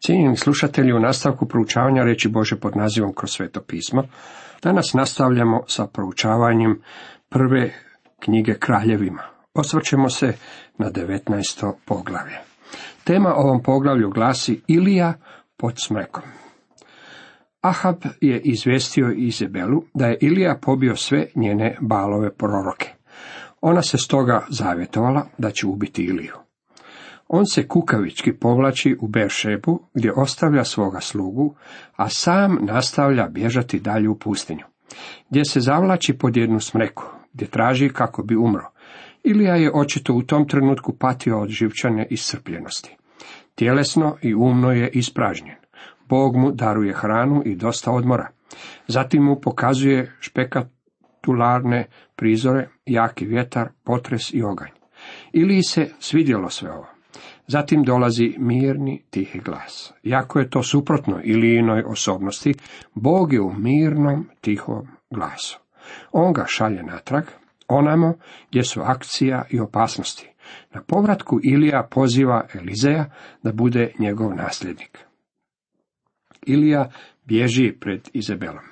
Cijenjeni slušatelji, u nastavku proučavanja reći Bože pod nazivom kroz sveto pismo, danas nastavljamo sa proučavanjem prve knjige kraljevima. Osvrćemo se na 19. poglavlje. Tema ovom poglavlju glasi Ilija pod smrekom. Ahab je izvestio Izabelu da je Ilija pobio sve njene balove proroke. Ona se stoga zavjetovala da će ubiti Iliju. On se kukavički povlači u Beršebu gdje ostavlja svoga slugu, a sam nastavlja bježati dalje u pustinju, gdje se zavlači pod jednu smreku, gdje traži kako bi umro. Ilija je očito u tom trenutku patio od živčane iscrpljenosti. Tjelesno i umno je ispražnjen. Bog mu daruje hranu i dosta odmora. Zatim mu pokazuje špekatularne prizore, jaki vjetar, potres i oganj. Ili se svidjelo sve ovo. Zatim dolazi mirni, tihi glas. Jako je to suprotno Ilijinoj osobnosti, Bog je u mirnom, tihom glasu. On ga šalje natrag, onamo gdje su akcija i opasnosti. Na povratku Ilija poziva Elizeja da bude njegov nasljednik. Ilija bježi pred Izabelom.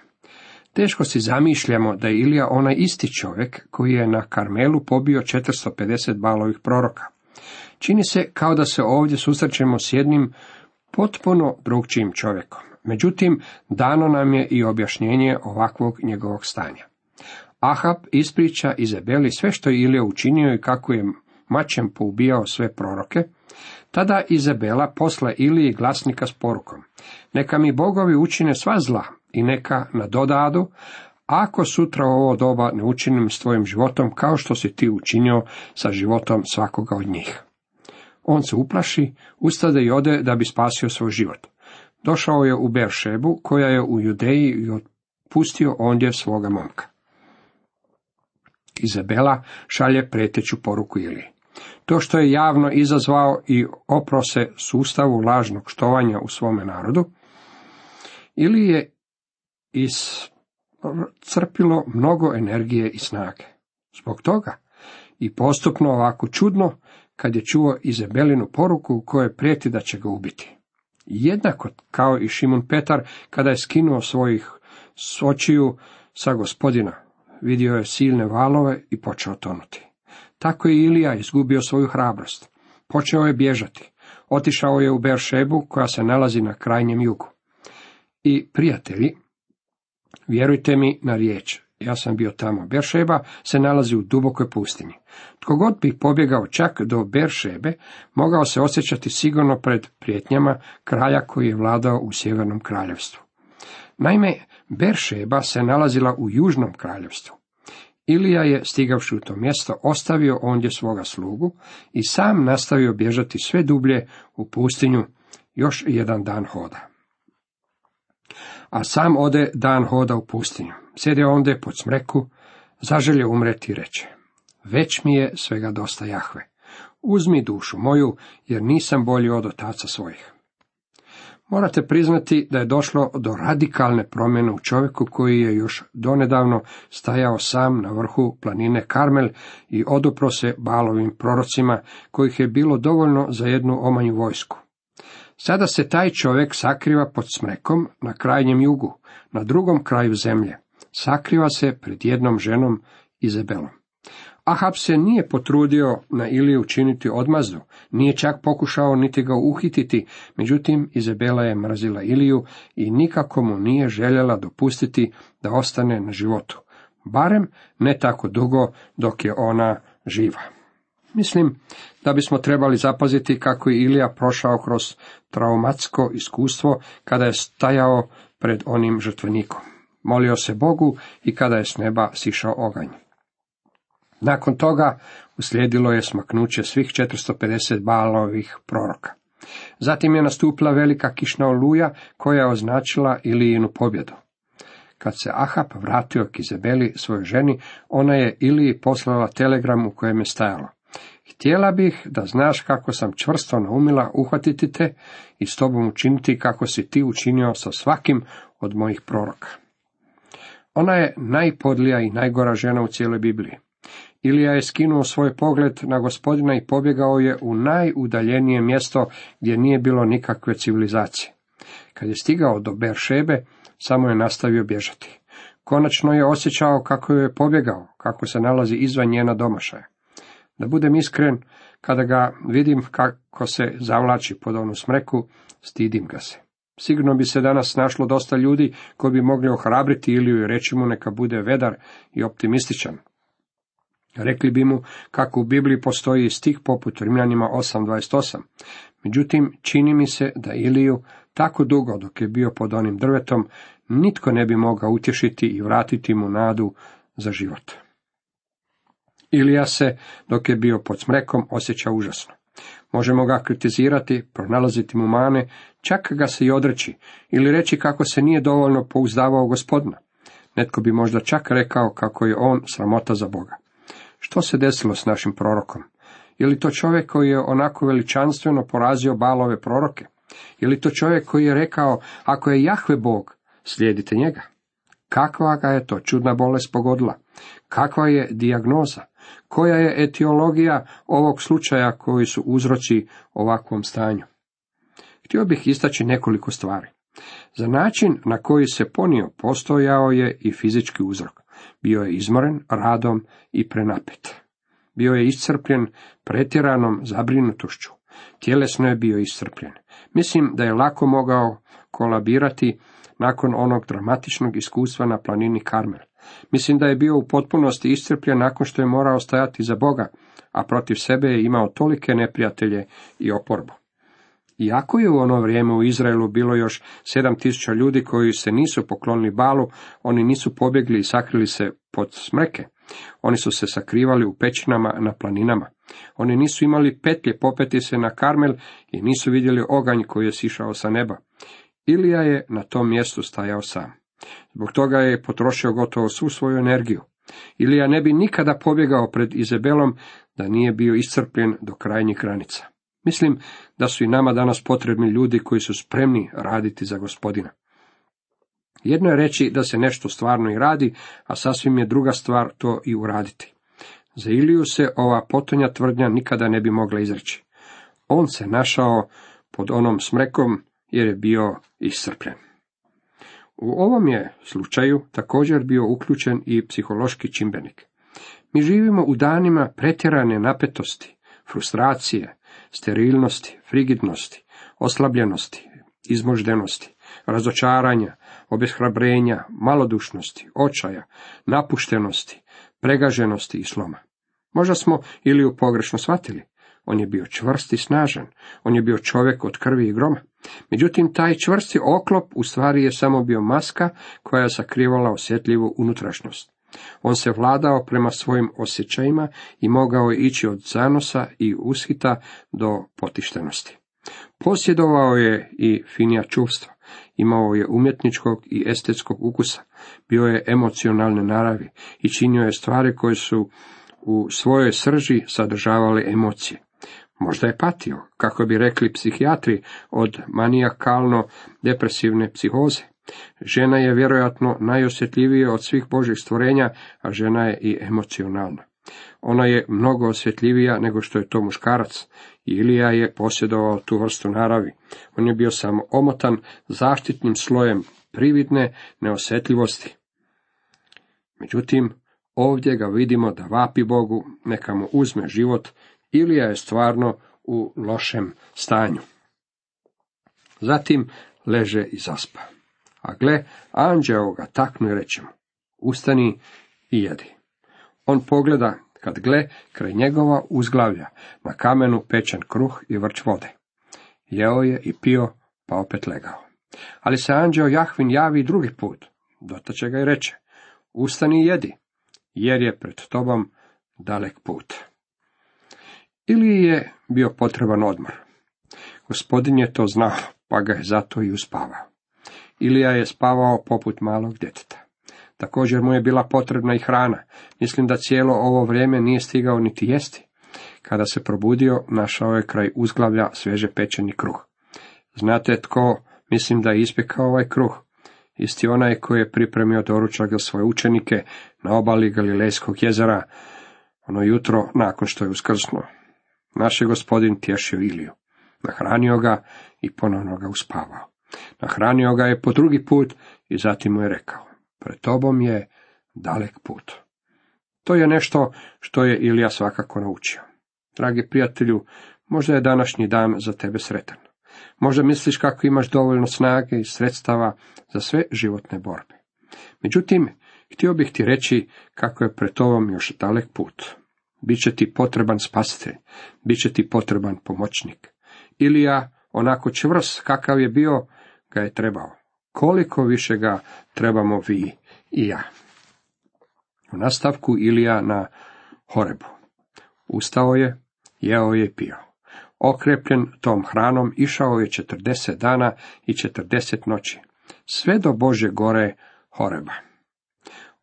Teško si zamišljamo da je Ilija onaj isti čovjek koji je na Karmelu pobio 450 balovih proroka. Čini se kao da se ovdje susrećemo s jednim potpuno drugčijim čovjekom. Međutim, dano nam je i objašnjenje ovakvog njegovog stanja. Ahab ispriča Izabeli sve što je Ilija učinio i kako je mačem poubijao sve proroke, tada Izabela posla Iliji glasnika s porukom. Neka mi bogovi učine sva zla i neka nadodadu, ako sutra ovo doba ne učinim s tvojim životom kao što si ti učinio sa životom svakoga od njih. On se uplaši, ustade i ode da bi spasio svoj život. Došao je u Beršebu, koja je u Judeji i otpustio ondje svoga momka. Izabela šalje preteću poruku Ili. To što je javno izazvao i oprose sustavu lažnog štovanja u svome narodu, ili je iscrpilo mnogo energije i snage. Zbog toga i postupno ovako čudno kad je čuo Izabelinu poruku u kojoj prijeti da će ga ubiti. Jednako kao i Šimun Petar kada je skinuo svojih sočiju sa gospodina, vidio je silne valove i počeo tonuti. Tako je Ilija izgubio svoju hrabrost. Počeo je bježati. Otišao je u Beršebu koja se nalazi na krajnjem jugu. I prijatelji, vjerujte mi na riječ, ja sam bio tamo. Beršeba se nalazi u dubokoj pustinji. Tko god bi pobjegao čak do Beršebe, mogao se osjećati sigurno pred prijetnjama kralja koji je vladao u sjevernom kraljevstvu. Naime, Beršeba se nalazila u južnom kraljevstvu. Ilija je, stigavši u to mjesto, ostavio ondje svoga slugu i sam nastavio bježati sve dublje u pustinju još jedan dan hoda. A sam ode dan hoda u pustinju. Sjedio ondje pod smreku, zaželje umreti i reče, već mi je svega dosta Jahve. Uzmi dušu moju, jer nisam bolji od otaca svojih. Morate priznati da je došlo do radikalne promjene u čovjeku koji je još donedavno stajao sam na vrhu planine Karmel i odupro se balovim prorocima kojih je bilo dovoljno za jednu omanju vojsku. Sada se taj čovjek sakriva pod smrekom na krajnjem jugu, na drugom kraju zemlje. Sakriva se pred jednom ženom Izabelom. Ahab se nije potrudio na Iliju učiniti odmazdu, nije čak pokušao niti ga uhititi, međutim Izabela je mrazila Iliju i nikako mu nije željela dopustiti da ostane na životu, barem ne tako dugo dok je ona živa. Mislim da bismo trebali zapaziti kako je Ilija prošao kroz traumatsko iskustvo kada je stajao pred onim žrtvenikom. Molio se Bogu i kada je s neba sišao oganj. Nakon toga uslijedilo je smaknuće svih 450 balovih proroka. Zatim je nastupila velika kišna oluja koja je označila Ilijinu pobjedu. Kad se Ahab vratio k Izabeli, svojoj ženi, ona je Iliji poslala telegram u kojem je stajalo. Htjela bih da znaš kako sam čvrsto naumila uhvatiti te i s tobom učiniti kako si ti učinio sa svakim od mojih proroka. Ona je najpodlija i najgora žena u cijeloj Bibliji. Ilija je skinuo svoj pogled na gospodina i pobjegao je u najudaljenije mjesto gdje nije bilo nikakve civilizacije. Kad je stigao do Beršebe, samo je nastavio bježati. Konačno je osjećao kako je pobjegao, kako se nalazi izvan njena domašaja. Da budem iskren, kada ga vidim kako se zavlači pod onu smreku, stidim ga se. Sigurno bi se danas našlo dosta ljudi koji bi mogli ohrabriti ili reći mu neka bude vedar i optimističan. Rekli bi mu kako u Bibliji postoji stih poput Rimljanima 8.28. Međutim, čini mi se da Iliju tako dugo dok je bio pod onim drvetom, nitko ne bi mogao utješiti i vratiti mu nadu za život. Ilija se, dok je bio pod smrekom, osjeća užasno. Možemo ga kritizirati, pronalaziti mu mane, čak ga se i odreći, ili reći kako se nije dovoljno pouzdavao gospodina. Netko bi možda čak rekao kako je on sramota za Boga. Što se desilo s našim prorokom? Je li to čovjek koji je onako veličanstveno porazio balove proroke? Je li to čovjek koji je rekao, ako je Jahve Bog, slijedite njega? Kakva ga je to čudna bolest pogodila? Kakva je dijagnoza? Koja je etiologija ovog slučaja koji su uzroci ovakvom stanju? Htio bih istaći nekoliko stvari. Za način na koji se ponio postojao je i fizički uzrok. Bio je izmoren radom i prenapet. Bio je iscrpljen pretjeranom zabrinutošću. Tjelesno je bio iscrpljen. Mislim da je lako mogao kolabirati nakon onog dramatičnog iskustva na planini Karmel. Mislim da je bio u potpunosti iscrpljen nakon što je morao stajati za Boga, a protiv sebe je imao tolike neprijatelje i oporbu. Iako je u ono vrijeme u Izraelu bilo još sedam tisuća ljudi koji se nisu poklonili balu, oni nisu pobjegli i sakrili se pod smreke. Oni su se sakrivali u pećinama na planinama. Oni nisu imali petlje popeti se na Karmel i nisu vidjeli oganj koji je sišao sa neba. Ilija je na tom mjestu stajao sam. Zbog toga je potrošio gotovo svu svoju energiju. Ilija ne bi nikada pobjegao pred Izabelom da nije bio iscrpljen do krajnjih granica. Mislim da su i nama danas potrebni ljudi koji su spremni raditi za gospodina. Jedno je reći da se nešto stvarno i radi, a sasvim je druga stvar to i uraditi. Za Iliju se ova potonja tvrdnja nikada ne bi mogla izreći. On se našao pod onom smrekom jer je bio iscrpljen. U ovom je slučaju također bio uključen i psihološki čimbenik. Mi živimo u danima pretjerane napetosti, frustracije, sterilnosti, frigidnosti, oslabljenosti, izmoždenosti, razočaranja, obeshrabrenja, malodušnosti, očaja, napuštenosti, pregaženosti i sloma. Možda smo ili u pogrešno shvatili. On je bio čvrst i snažan, on je bio čovjek od krvi i groma. Međutim, taj čvrsti oklop u stvari je samo bio maska koja je sakrivala osjetljivu unutrašnjost. On se vladao prema svojim osjećajima i mogao je ići od zanosa i ushita do potištenosti. Posjedovao je i finija čuvstva, imao je umjetničkog i estetskog ukusa, bio je emocionalne naravi i činio je stvari koje su u svojoj srži sadržavale emocije. Možda je patio, kako bi rekli psihijatri, od manijakalno-depresivne psihoze. Žena je vjerojatno najosjetljivija od svih božih stvorenja, a žena je i emocionalna. Ona je mnogo osjetljivija nego što je to muškarac. Ilija je posjedovao tu vrstu naravi. On je bio samo omotan zaštitnim slojem prividne neosjetljivosti. Međutim, ovdje ga vidimo da vapi Bogu, neka mu uzme život, Ilija je stvarno u lošem stanju. Zatim leže i zaspa. A gle, anđeo ga taknu i reče ustani i jedi. On pogleda, kad gle, kraj njegova uzglavlja, na kamenu pečen kruh i vrč vode. Jeo je i pio, pa opet legao. Ali se anđeo Jahvin javi drugi put, dotače ga i reče, ustani i jedi, jer je pred tobom dalek put. Ili je bio potreban odmor. Gospodin je to znao, pa ga je zato i uspavao. Ilija je spavao poput malog djeteta. Također mu je bila potrebna i hrana. Mislim da cijelo ovo vrijeme nije stigao niti jesti. Kada se probudio, našao je kraj uzglavlja sveže pečeni kruh. Znate tko, mislim da je ispekao ovaj kruh? Isti onaj koji je pripremio doručak za svoje učenike na obali Galilejskog jezera, Ono jutro, nakon što je uskrsnuo, naš je gospodin tješio Iliju. Nahranio ga i ponovno ga uspavao. Nahranio ga je po drugi put i zatim mu je rekao, pred tobom je dalek put. To je nešto što je Ilija svakako naučio. Dragi prijatelju, možda je današnji dan za tebe sretan. Možda misliš kako imaš dovoljno snage i sredstava za sve životne borbe. Međutim, htio bih ti reći kako je pred tobom još dalek put. Biće ti potreban spasitelj, bit će ti potreban pomoćnik. Ilija, onako čvrs kakav je bio, ga je trebao. Koliko više ga trebamo vi i ja. U nastavku Ilija na Horebu. Ustao je, jeo je pio. Okrepljen tom hranom išao je četrdeset dana i četrdeset noći, sve do Bože gore Horeba.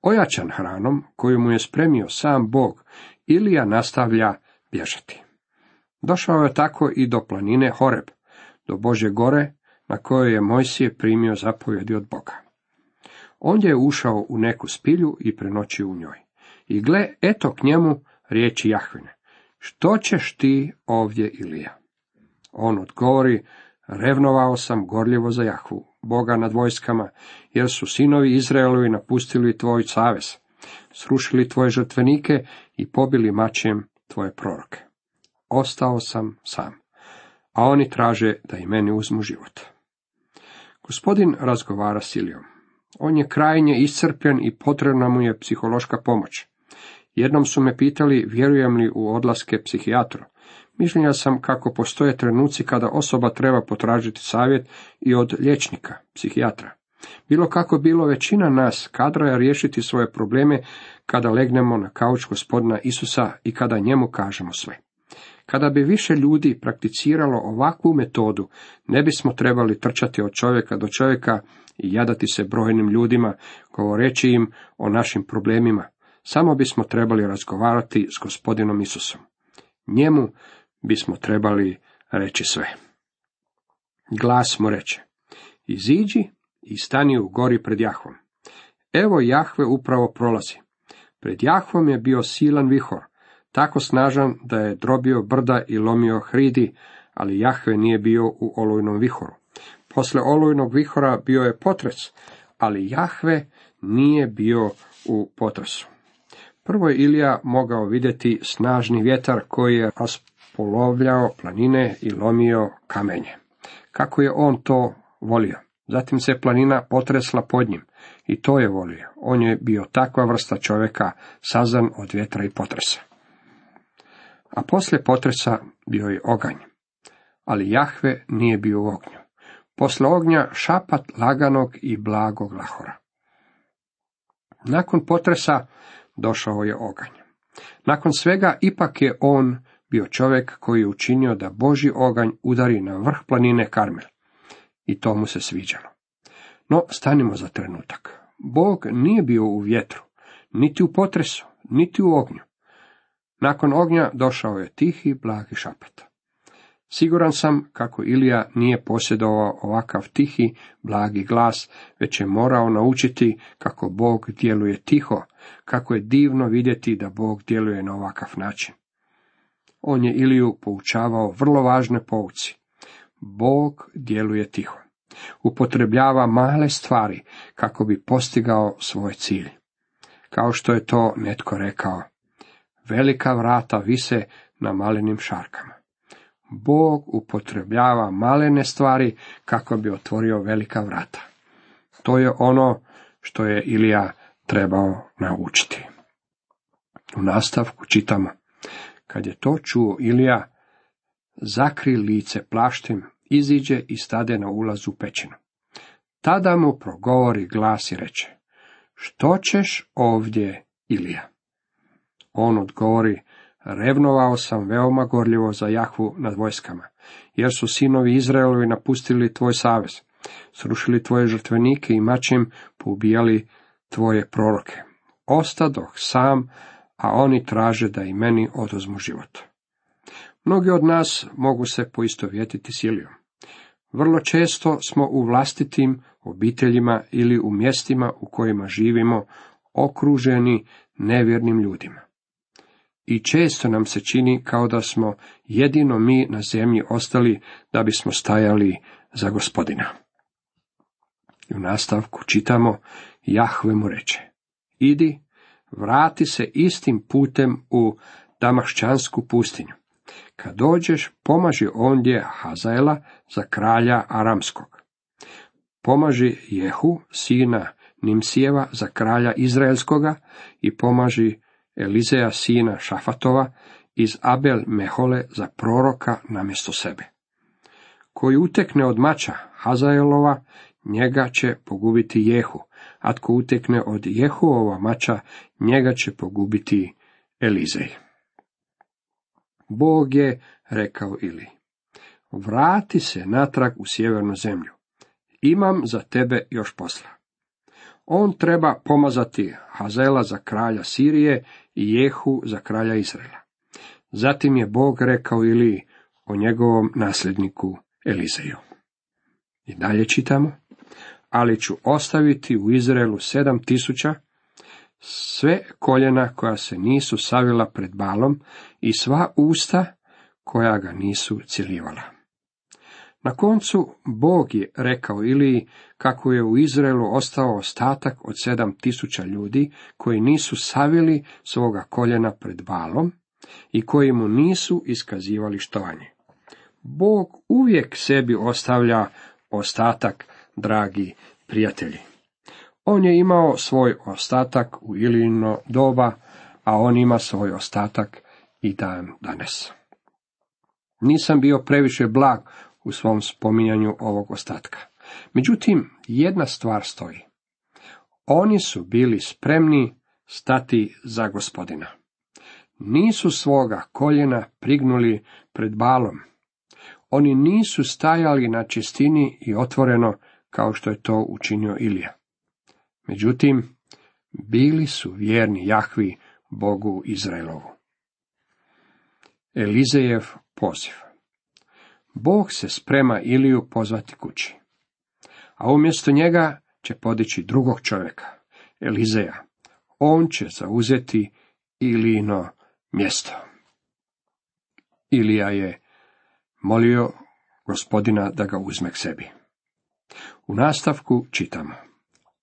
Ojačan hranom, koju mu je spremio sam Bog, Ilija nastavlja bježati. Došao je tako i do planine Horeb, do Bože gore, na kojoj je Mojsije primio zapovjedi od Boga. Ondje je ušao u neku spilju i prenoćio u njoj. I gle, eto k njemu riječi Jahvine. Što ćeš ti ovdje, Ilija? On odgovori, revnovao sam gorljivo za Jahvu, Boga nad vojskama, jer su sinovi Izraelovi napustili tvoj savez, srušili tvoje žrtvenike i pobili mačem tvoje proroke. Ostao sam sam, a oni traže da i meni uzmu život. Gospodin razgovara s Ilijom. On je krajnje iscrpljen i potrebna mu je psihološka pomoć. Jednom su me pitali vjerujem li u odlaske psihijatru. Mišljenja sam kako postoje trenuci kada osoba treba potražiti savjet i od liječnika, psihijatra. Bilo kako bilo, većina nas kadra je riješiti svoje probleme kada legnemo na kauč gospodina Isusa i kada njemu kažemo sve. Kada bi više ljudi prakticiralo ovakvu metodu, ne bismo trebali trčati od čovjeka do čovjeka i jadati se brojnim ljudima, govoreći im o našim problemima. Samo bismo trebali razgovarati s gospodinom Isusom. Njemu bismo trebali reći sve. Glas mu reče, iziđi i stani u gori pred Jahvom. Evo Jahve upravo prolazi. Pred Jahvom je bio silan vihor, tako snažan da je drobio brda i lomio hridi, ali Jahve nije bio u olujnom vihoru. Posle olujnog vihora bio je potres, ali Jahve nije bio u potresu. Prvo je Ilija mogao vidjeti snažni vjetar koji je raspolovljao planine i lomio kamenje. Kako je on to volio? Zatim se planina potresla pod njim i to je volio. On je bio takva vrsta čovjeka sazan od vjetra i potresa. A poslije potresa bio je oganj. Ali Jahve nije bio u ognju. Posle ognja šapat laganog i blagog lahora. Nakon potresa došao je oganj. Nakon svega ipak je on bio čovjek koji je učinio da Boži oganj udari na vrh planine Karmel. I to mu se sviđalo. No, stanimo za trenutak. Bog nije bio u vjetru, niti u potresu, niti u ognju. Nakon ognja došao je tihi, blagi šapat. Siguran sam kako Ilija nije posjedovao ovakav tihi, blagi glas, već je morao naučiti kako Bog djeluje tiho, kako je divno vidjeti da Bog djeluje na ovakav način. On je Iliju poučavao vrlo važne pouci. Bog djeluje tiho. Upotrebljava male stvari kako bi postigao svoj cilj. Kao što je to netko rekao, velika vrata vise na malenim šarkama. Bog upotrebljava malene stvari kako bi otvorio velika vrata. To je ono što je Ilija trebao naučiti. U nastavku čitamo. Kad je to čuo Ilija, zakri lice plaštem, iziđe i stade na ulazu u pećinu. Tada mu progovori glas i reče, što ćeš ovdje, Ilija? On odgovori, revnovao sam veoma gorljivo za Jahvu nad vojskama, jer su sinovi Izraelovi napustili tvoj savez, srušili tvoje žrtvenike i mačem poubijali tvoje proroke. Ostadoh sam, a oni traže da i meni oduzmu život. Mnogi od nas mogu se poistovjetiti s Ilijom. Vrlo često smo u vlastitim obiteljima ili u mjestima u kojima živimo okruženi nevjernim ljudima. i često nam se čini kao da smo jedino mi na zemlji ostali da bismo stajali za gospodina. I u nastavku čitamo, Jahve mu reče, idi, vrati se istim putem u Damašćansku pustinju. Kad dođeš, pomaži ondje Hazaela za kralja Aramskog. Pomaži Jehu, sina Nimsijeva, za kralja Izraelskoga i pomaži Elizeja, sina Šafatova, iz Abel Mehole za proroka namjesto sebe. Koji utekne od mača Hazaelova, njega će pogubiti Jehu, a tko utekne od Jehuova mača, njega će pogubiti Elizej. Bog je rekao Ili, vrati se natrag u sjevernu zemlju, imam za tebe još posla. On treba pomazati Hazela za kralja Sirije i Jehu za kralja Izraela. Zatim je Bog rekao Ili o njegovom nasljedniku Elizeju. I dalje čitamo, ali ću ostaviti u Izraelu sedam tisuća, sve koljena koja se nisu savila pred balom i sva usta koja ga nisu cjelivala. Na koncu Bog je rekao Iliji kako je u Izraelu ostao ostatak od sedam tisuća ljudi koji nisu savili svoga koljena pred balom i koji mu nisu iskazivali štovanje. Bog uvijek sebi ostavlja ostatak, dragi prijatelji. On je imao svoj ostatak u Ilino doba, a on ima svoj ostatak i dan danas. Nisam bio previše blag u svom spominjanju ovog ostatka. Međutim, jedna stvar stoji. Oni su bili spremni stati za gospodina. Nisu svoga koljena prignuli pred balom. Oni nisu stajali na čistini i otvoreno kao što je to učinio Ilija. Međutim, bili su vjerni Jahvi Bogu Izraelovu. Elizejev poziv Bog se sprema Iliju pozvati kući, a umjesto njega će podići drugog čovjeka, Elizeja. On će zauzeti Ilijino mjesto. Ilija je molio gospodina da ga uzme k sebi. U nastavku čitamo.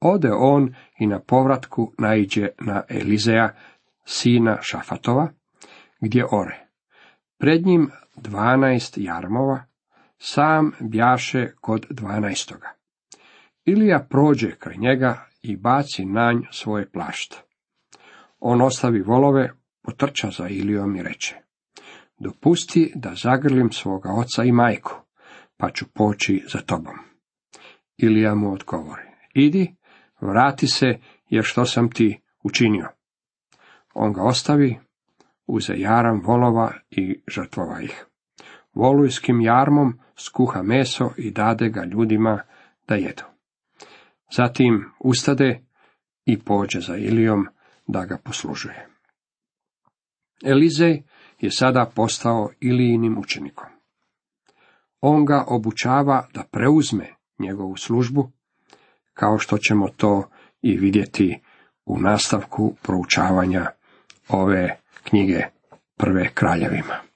Ode on i na povratku naiđe na Elizeja, sina Šafatova, gdje ore. Pred njim dvanaest jarmova, sam bjaše kod dvanaestoga. Ilija prođe kraj njega i baci na nj svoje plašta. On ostavi volove, potrča za Ilijom i reče, dopusti da zagrlim svoga oca i majku, pa ću poći za tobom. Ilija mu odgovori, idi, vrati se, jer što sam ti učinio. On ga ostavi, uze jaram volova i žrtvova ih. Volujskim jarmom skuha meso i dade ga ljudima da jedu. Zatim ustade i pođe za Ilijom da ga poslužuje. Elizej je sada postao Ilijinim učenikom. On ga obučava da preuzme njegovu službu, kao što ćemo to i vidjeti u nastavku proučavanja ove knjige prve kraljevima.